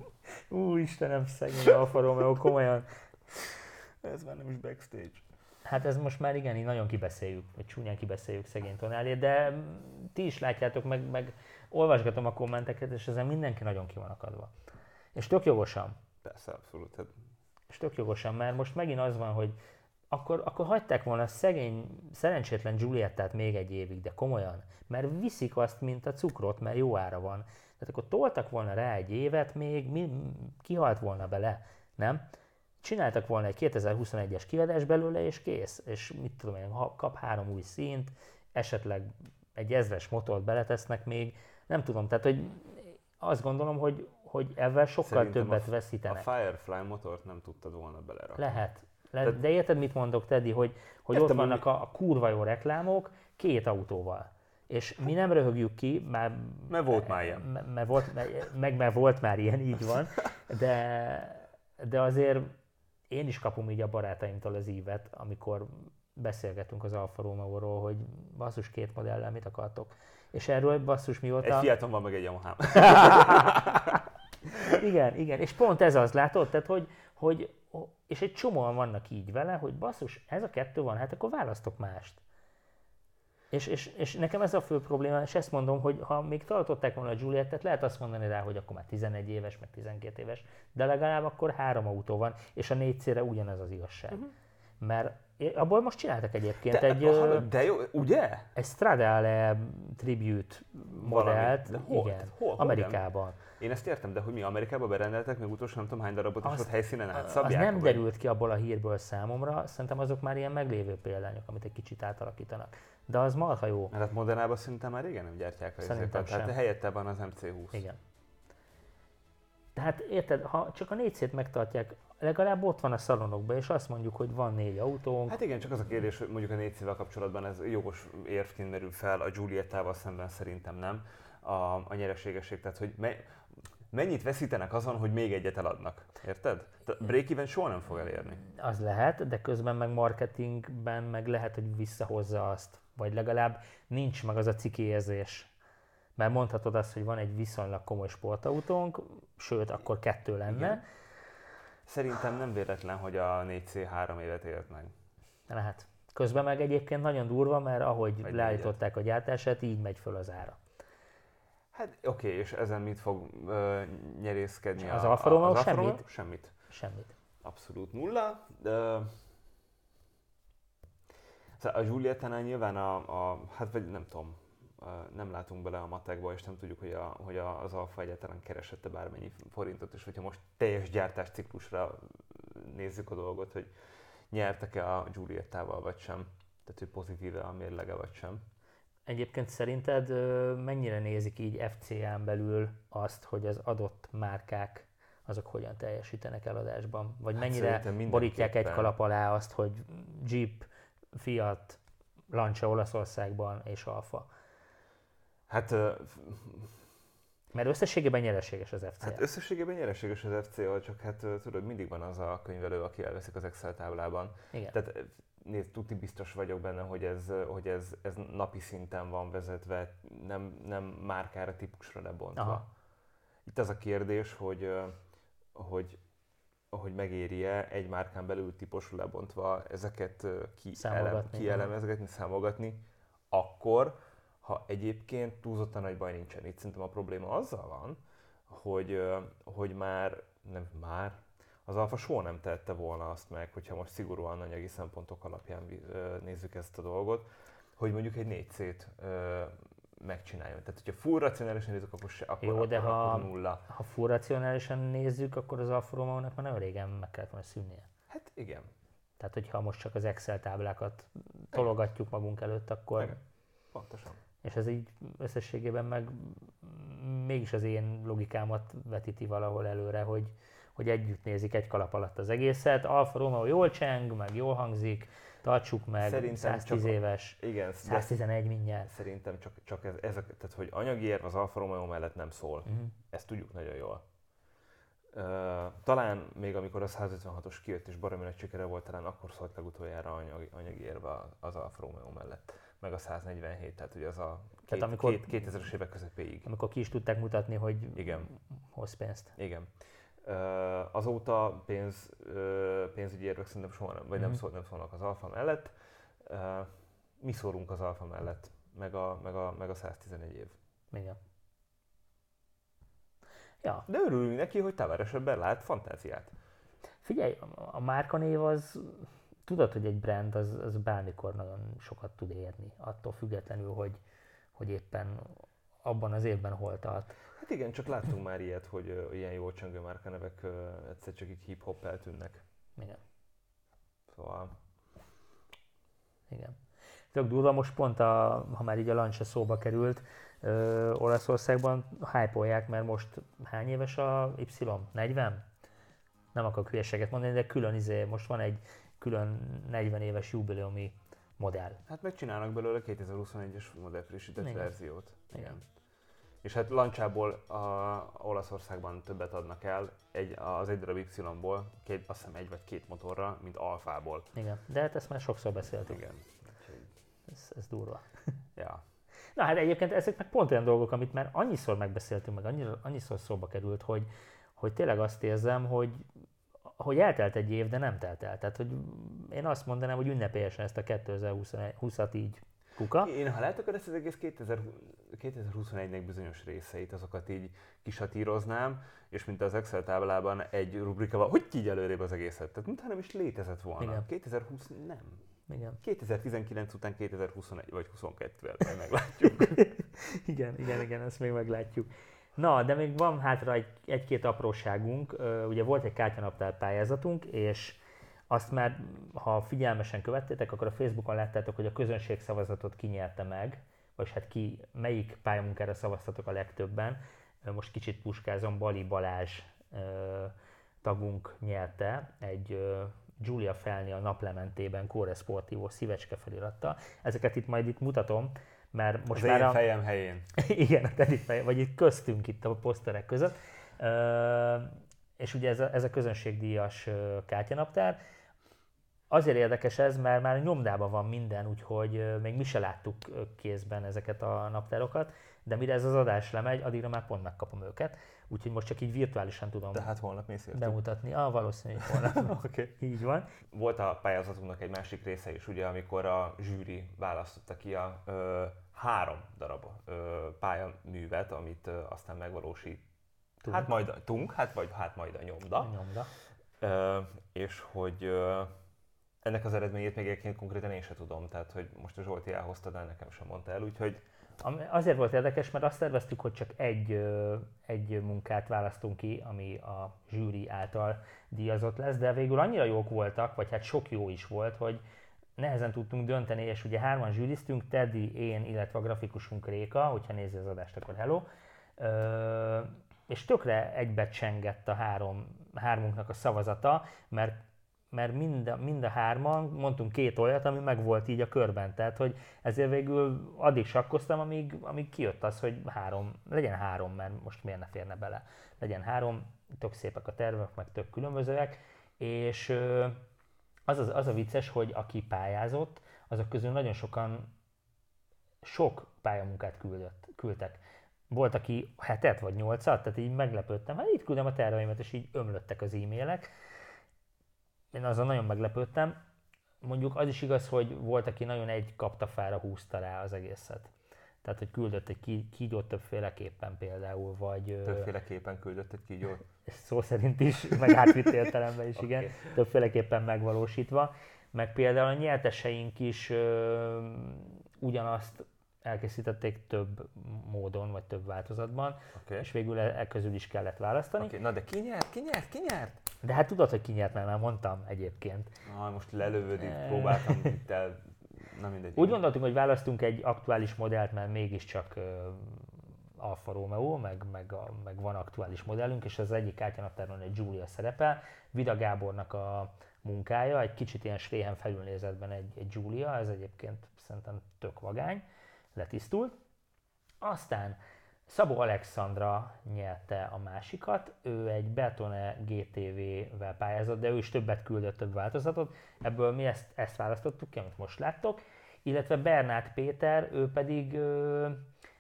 Speaker 1: Ú, Istenem, szegény Alfa Romeo, komolyan.
Speaker 2: Ez már nem is backstage.
Speaker 1: Hát ez most már igen, így nagyon kibeszéljük, vagy csúnyán kibeszéljük szegény tonálét, de ti is látjátok, meg, meg olvasgatom a kommenteket, és ezen mindenki nagyon ki van akadva. És tök jogosan.
Speaker 2: Persze, abszolút. Hát,
Speaker 1: És tök jogosan, mert most megint az van, hogy akkor, akkor hagyták volna a szegény, szerencsétlen Giuliettát még egy évig, de komolyan, mert viszik azt, mint a cukrot, mert jó ára van. Tehát akkor toltak volna rá egy évet még, mi, kihalt volna bele, nem? Csináltak volna egy 2021-es kiadás belőle, és kész. És mit tudom én, kap három új színt, esetleg egy ezres motort beletesznek még, nem tudom, tehát hogy azt gondolom, hogy, hogy ezzel sokkal
Speaker 2: Szerintem
Speaker 1: többet
Speaker 2: a
Speaker 1: veszítenek.
Speaker 2: Firefly motort nem tudtad volna belerakni.
Speaker 1: Lehet. Le, de érted, mit mondok, Teddy, hogy, hogy
Speaker 2: Értem,
Speaker 1: ott vannak a, a kurva jó reklámok két autóval. És mi nem röhögjük ki, már,
Speaker 2: Mert volt már ilyen.
Speaker 1: me- mert volt, me- meg mert volt már ilyen, így van, de, de azért én is kapom így a barátaimtól az ívet, amikor beszélgetünk az Alfa Romeo-ról, hogy basszus két modellel mit akartok. És erről basszus
Speaker 2: Egy
Speaker 1: mióta...
Speaker 2: Fiaton van, meg egy Yamaha.
Speaker 1: Igen, igen, és pont ez az, látod? Tehát, hogy, hogy és egy csomóan vannak így vele, hogy basszus, ez a kettő van, hát akkor választok mást. És, és, és nekem ez a fő probléma, és ezt mondom, hogy ha még tartották volna a Juliettet, lehet azt mondani rá, hogy akkor már 11 éves, meg 12 éves, de legalább akkor három autó van, és a négy cére ugyanez az igazság. Uh-huh. Mert abból most csináltak egyébként.
Speaker 2: De,
Speaker 1: egy,
Speaker 2: hallod, de jó, ugye?
Speaker 1: egy Stradale Tribute modellt,
Speaker 2: De hol?
Speaker 1: igen,
Speaker 2: Hol? Hogyan?
Speaker 1: Amerikában.
Speaker 2: Én ezt értem, de hogy mi Amerikába berendeltek, még utolsó nem tudom hány darabot, és ott helyszínen
Speaker 1: Az
Speaker 2: átszabják?
Speaker 1: nem
Speaker 2: vagy?
Speaker 1: derült ki abból a hírből számomra, szerintem azok már ilyen meglévő példányok, amit egy kicsit átalakítanak. De az marha jó.
Speaker 2: Mert hát Modernában szerintem már régen nem gyártják a
Speaker 1: Szerintem
Speaker 2: izéket, tehát helyette van az MC20.
Speaker 1: Igen. Tehát érted, ha csak a négy szét megtartják, legalább ott van a szalonokban, és azt mondjuk, hogy van négy autónk.
Speaker 2: Hát igen, csak az a kérdés, hogy mondjuk a négy szívvel kapcsolatban ez jogos érvként merül fel, a Giuliettával szemben szerintem nem, a, a nyereségesség. Tehát, hogy me, mennyit veszítenek azon, hogy még egyet eladnak. Érted? Break-even soha nem fog elérni.
Speaker 1: Az lehet, de közben meg marketingben meg lehet, hogy visszahozza azt. Vagy legalább nincs meg az a ciki érzés. Mert mondhatod azt, hogy van egy viszonylag komoly sportautónk, sőt, akkor kettő lenne.
Speaker 2: Igen. Szerintem nem véletlen, hogy a 4C három évet élt meg.
Speaker 1: Lehet. Közben meg egyébként nagyon durva, mert ahogy
Speaker 2: Megy
Speaker 1: leállították a gyártását, így megy föl az ára.
Speaker 2: Hát oké, okay, és ezen mit fog ö, nyerészkedni?
Speaker 1: Az Alfa Romeo semmit?
Speaker 2: Semmit.
Speaker 1: Semmit.
Speaker 2: Abszolút nulla. De... Szóval a Giulietta-nál nyilván a, a, hát vagy nem tudom, nem látunk bele a matekba, és nem tudjuk, hogy, a, hogy az Alfa egyáltalán keresette bármennyi forintot, és hogyha most teljes gyártásciklusra nézzük a dolgot, hogy nyertek-e a Giuliettával vagy sem, tehát hogy pozitíve a mérlege vagy sem.
Speaker 1: Egyébként szerinted mennyire nézik így FCA-n belül azt, hogy az adott márkák azok hogyan teljesítenek eladásban? Vagy
Speaker 2: Hát
Speaker 1: mennyire borítják egy kalap alá azt, hogy Jeep, Fiat, Lancia Olaszországban és Alfa?
Speaker 2: Hát,
Speaker 1: Mert összességében nyereséges az FCA.
Speaker 2: hát összességében nyereséges az FCA, csak hát tudod, mindig van az a könyvelő, aki elveszik az Excel táblában.
Speaker 1: Igen.
Speaker 2: Tehát nézd, tuti biztos vagyok benne, hogy ez, hogy ez, ez napi szinten van vezetve, nem, nem márkára, típusra lebontva.
Speaker 1: Aha.
Speaker 2: Itt az a kérdés, hogy, hogy, hogy megéri-e egy márkán belül típusra lebontva ezeket ki,
Speaker 1: Számolgatni,
Speaker 2: elem, kielemezgetni, számogatni, akkor, ha egyébként túlzottan nagy baj nincsen. Itt szerintem a probléma azzal van, hogy, hogy már, nem már, az Alfa soha nem tette volna azt meg, hogyha most szigorúan anyagi szempontok alapján nézzük ezt a dolgot, hogy mondjuk egy 4C-t ö, megcsináljon. Tehát, hogyha full racionálisan nézzük, akkor, se, akkor,
Speaker 1: Jó, de
Speaker 2: akkor,
Speaker 1: ha-
Speaker 2: akkor nulla.
Speaker 1: Ha full racionálisan nézzük, akkor az Alfa Romeo-nak már nem régen meg kellett volna szűnnie.
Speaker 2: Hát igen.
Speaker 1: Tehát, hogyha most csak az Excel táblákat tologatjuk magunk előtt, akkor...
Speaker 2: Igen. Pontosan.
Speaker 1: És ez így összességében meg mégis az én logikámat vetíti valahol előre, hogy, hogy együtt nézik egy kalap alatt az egészet. Alfa Romeo jól cseng, meg jól hangzik, tartsuk meg,
Speaker 2: Szerintem
Speaker 1: 110
Speaker 2: csak-
Speaker 1: éves,
Speaker 2: Igen, de
Speaker 1: 111 mindjárt.
Speaker 2: szerintem csak, csak ez, ez a, tehát, hogy anyagi érv az Alfa Romeo mellett nem szól.
Speaker 1: Uh-huh.
Speaker 2: Ezt tudjuk nagyon jól. Uh, talán még amikor a 156-os kijött és baromi nagy sikere volt, talán akkor szólt legutoljára anyagi, anyagi érve az Alfa Romeo mellett. Meg a 147, tehát ugye az a két,
Speaker 1: amikor-
Speaker 2: két, 2000-es évek közepéig.
Speaker 1: Amikor ki is tudták mutatni, hogy
Speaker 2: Igen.
Speaker 1: hoz pénzt.
Speaker 2: Igen. Uh, azóta pénz, uh, pénzügyi érvek szerintem soha nem, vagy nem,
Speaker 1: Mhm.
Speaker 2: szól, nem szólnak az alfa mellett. Uh, mi szórunk az alfa mellett, meg a, meg a, meg a 111 év.
Speaker 1: Igen. Ja,
Speaker 2: De örülünk neki, hogy Tavares ebben lát fantáziát.
Speaker 1: figyelj, a- a márkanév az, tudod, hogy egy brand az, az bármikor nagyon sokat tud érni, attól függetlenül, hogy, hogy éppen abban az évben hol tart.
Speaker 2: Hát igen, csak láttunk már ilyet, hogy uh, ilyen jó csöngő márkanevek uh, egyszer csak így hip-hop eltűnnek.
Speaker 1: Igen.
Speaker 2: Szóval
Speaker 1: Igen. Tök durva, most pont, a, ha már így a Lancia szóba került, ö, Olaszországban hype mert most hány éves a Y? 40? Nem akarok hülyeséget mondani, de külön izé, most van egy külön 40 éves jubileumi modell.
Speaker 2: hát megcsinálnak belőle 2021-es modellfrissített
Speaker 1: Igen.
Speaker 2: verziót.
Speaker 1: Igen.
Speaker 2: És hát Lancsából a Olaszországban többet adnak el, egy, az egy darab Y-ból, két, azt hiszem egy vagy két motorra, mint Alfából.
Speaker 1: Igen, de hát ezt már sokszor beszéltük.
Speaker 2: Igen.
Speaker 1: Ez, ez durva.
Speaker 2: ja.
Speaker 1: Na hát egyébként ezek meg pont olyan dolgok, amit már annyiszor megbeszéltünk, meg annyira, annyiszor szóba került, hogy, hogy tényleg azt érzem, hogy, hogy eltelt egy év, de nem telt el. Tehát, hogy én azt mondanám, hogy ünnepélyesen ezt a 2020-at így kuka.
Speaker 2: Én ha lehet, akkor ezt az egész 2000, 2021-nek bizonyos részeit, azokat így kisatíroznám, és mint az Excel táblában egy rubrika van, hogy így előrébb az egészet. Tehát mintha nem is létezett volna.
Speaker 1: Igen.
Speaker 2: 2020 nem.
Speaker 1: Igen.
Speaker 2: 2019 után 2021 vagy 22-vel majd meglátjuk.
Speaker 1: igen, igen, igen, ezt még meglátjuk. Na, de még van hátra egy, egy-két apróságunk. Ugye volt egy kártyanaptár pályázatunk, és azt már, ha figyelmesen követtétek, akkor a Facebookon láttátok, hogy a közönség szavazatot kinyerte meg, vagy hát ki, melyik pályamunkára szavaztatok a legtöbben. Most kicsit puskázom, Bali Balázs tagunk nyerte egy ö, Giulia Felni a naplementében Core Sportivo szívecske felirattal. Ezeket itt majd itt mutatom, mert most
Speaker 2: az
Speaker 1: már
Speaker 2: én
Speaker 1: a...
Speaker 2: fejem helyén.
Speaker 1: Igen, a Teddy fej, vagy itt köztünk itt a poszterek között. És ugye ez a, ez a közönségdíjas kártyanaptár. Azért érdekes ez, mert már nyomdában van minden, úgyhogy még mi se láttuk kézben ezeket a naptárokat. de mire ez az adás lemegy, addigra már pont megkapom őket, úgyhogy most csak így virtuálisan tudom
Speaker 2: Tehát holnap mész értük.
Speaker 1: bemutatni. Ah, valószínűleg holnap.
Speaker 2: Oké.
Speaker 1: Így van.
Speaker 2: Volt a pályázatunknak egy másik része is, ugye, amikor a zsűri választotta ki a ö, három darab ö, pályaművet, amit ö, aztán megvalósít.
Speaker 1: Tunk.
Speaker 2: Hát majd a tunk, hát vagy hát majd a nyomda.
Speaker 1: A nyomda.
Speaker 2: Ö, és hogy ö, ennek az eredményét még egyébként konkrétan én sem tudom, tehát hogy most a Zsolti elhozta, de nekem sem mondta el, úgyhogy
Speaker 1: azért volt érdekes, mert azt terveztük, hogy csak egy, egy munkát választunk ki, ami a zsűri által díjazott lesz, de végül annyira jók voltak, vagy hát sok jó is volt, hogy nehezen tudtunk dönteni, és ugye hárman zsűriztünk, Teddy, én, illetve a grafikusunk Réka, hogyha nézi az adást, akkor hello. Ö, és tökre egybe csengett a három, hármunknak a szavazata, mert mert mind a, mind a hárman mondtunk két olyat, ami meg volt így a körben. Tehát, hogy ezért végül addig sakkoztam, amíg, amíg kijött az, hogy három, legyen három, mert most miért ne férne bele. Legyen három, tök szépek a tervek, meg tök különbözőek, és az, az, az a vicces, hogy aki pályázott, azok közül nagyon sokan sok pályamunkát küldött, küldtek. Volt, aki hetet vagy nyolcat, tehát így meglepődtem. Hát itt küldem a terveimet, és így ömlöttek az e-mailek. Én azon nagyon meglepődtem. Mondjuk az is igaz, hogy volt, aki nagyon egy kaptafára húzta rá az egészet. Tehát, hogy küldött egy kígyót többféleképpen például, vagy
Speaker 2: többféleképpen küldött egy kígyót.
Speaker 1: szó szerint is, meg átvitt értelemben is, igen,
Speaker 2: Oké.
Speaker 1: többféleképpen megvalósítva. Meg például a nyerteseink is ö, ugyanazt elkészítették több módon, vagy több változatban,
Speaker 2: Oké.
Speaker 1: és végül e, e közül is kellett választani.
Speaker 2: Oké, na de ki nyert, ki nyert, ki nyert?
Speaker 1: De hát tudod, hogy ki nyert, mert már mondtam egyébként.
Speaker 2: Na, most lelövődik, próbáltam itt el, na mindegy.
Speaker 1: Úgy gondoltunk, hogy választunk egy aktuális modellt, mert mégiscsak ö, Alfa Romeo, meg, meg, a, meg van aktuális modellünk, és az egyik kártyanaptáron egy Giulia szerepel. Vida Gábornak a munkája, egy kicsit ilyen sréhen felülnézetben egy, egy Giulia, ez egyébként szerintem tök vagány, letisztult. Aztán Szabó Alexandra nyerte a másikat, ő egy Betone GTV-vel pályázott, de ő is többet küldött, több változatot, ebből mi ezt, ezt választottuk ki, amit most láttok, illetve Bernát Péter, ő pedig ö,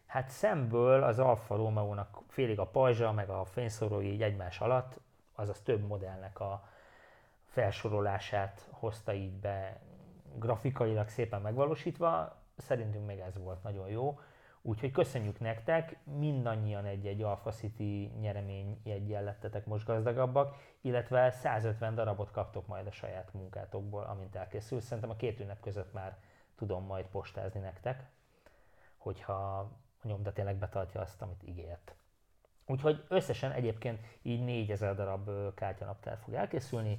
Speaker 1: hát szemből az Alfa Romeo-nak félig a pajzsa, meg a fényszorói így egymás alatt, azaz több modellnek a felsorolását hozta így be grafikailag szépen megvalósítva, szerintünk még ez volt nagyon jó. Úgyhogy köszönjük nektek, mindannyian egy-egy Alpha City nyeremény jeggyel lettetek most gazdagabbak, illetve 150 darabot kaptok majd a saját munkátokból, amint elkészül. Szerintem a két ünnep között már tudom majd postázni nektek, hogyha a nyomda tényleg betartja azt, amit ígért. Úgyhogy összesen egyébként így 4000 darab kártyanaptár fog elkészülni,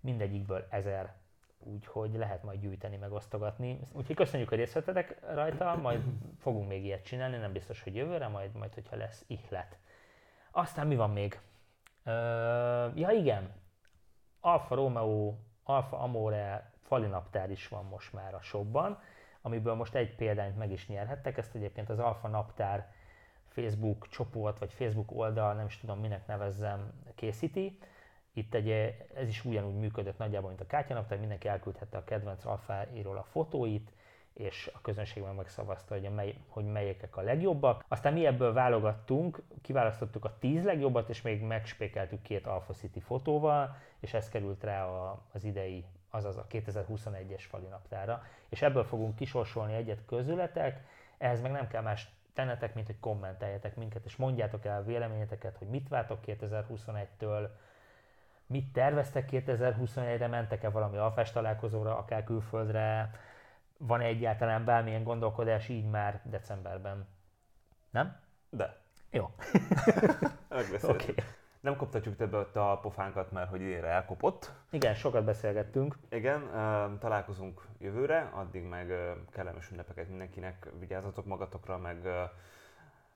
Speaker 1: mindegyikből 1000 úgyhogy lehet majd gyűjteni, meg osztogatni. Úgyhogy köszönjük, hogy részt vettetek rajta, majd fogunk még ilyet csinálni, nem biztos, hogy jövőre, majd, majd hogyha lesz ihlet. Aztán mi van még? Ö, ja igen, Alfa Romeo, Alfa Amore falinaptár is van most már a shopban, amiből most egy példányt meg is nyerhettek, ezt egyébként az Alfa Naptár Facebook csoport, vagy Facebook oldal, nem is tudom minek nevezzem, készíti. Itt egy, ez is ugyanúgy működött nagyjából, mint a kártyanaptár, mindenki elküldhette a kedvenc alfáiról a fotóit, és a közönségben megszavazta, hogy, a mely, hogy melyekek a legjobbak. Aztán mi ebből válogattunk, kiválasztottuk a 10 legjobbat, és még megspékeltük két Alpha City fotóval, és ez került rá a, az idei, azaz a 2021-es falinaptára. És ebből fogunk kisorsolni egyet közületek, ehhez meg nem kell más tennetek, mint hogy kommenteljetek minket, és mondjátok el a véleményeteket, hogy mit vártok 2021-től, mit terveztek 2021-re, mentek-e valami alfás találkozóra, akár külföldre, van-e egyáltalán bármilyen gondolkodás így már decemberben? Nem?
Speaker 2: De,
Speaker 1: Jó,
Speaker 2: megbeszéltük.
Speaker 1: oké.
Speaker 2: Nem koptatjuk többet a pofánkat, mert hogy idénre elkopott.
Speaker 1: Igen, sokat beszélgettünk.
Speaker 2: Igen, találkozunk jövőre, addig meg kellemes ünnepeket mindenkinek, vigyázzatok magatokra, meg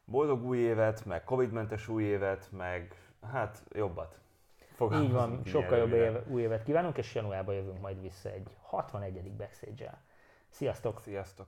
Speaker 2: boldog új évet, meg Covid-mentes új évet, meg hát jobbat.
Speaker 1: Így
Speaker 2: Fogalmazunk
Speaker 1: van,
Speaker 2: így
Speaker 1: sokkal jobb
Speaker 2: előre.
Speaker 1: év, új évet kívánunk, és januárban jövünk majd vissza egy 61. backstage-el. Sziasztok!
Speaker 2: Sziasztok!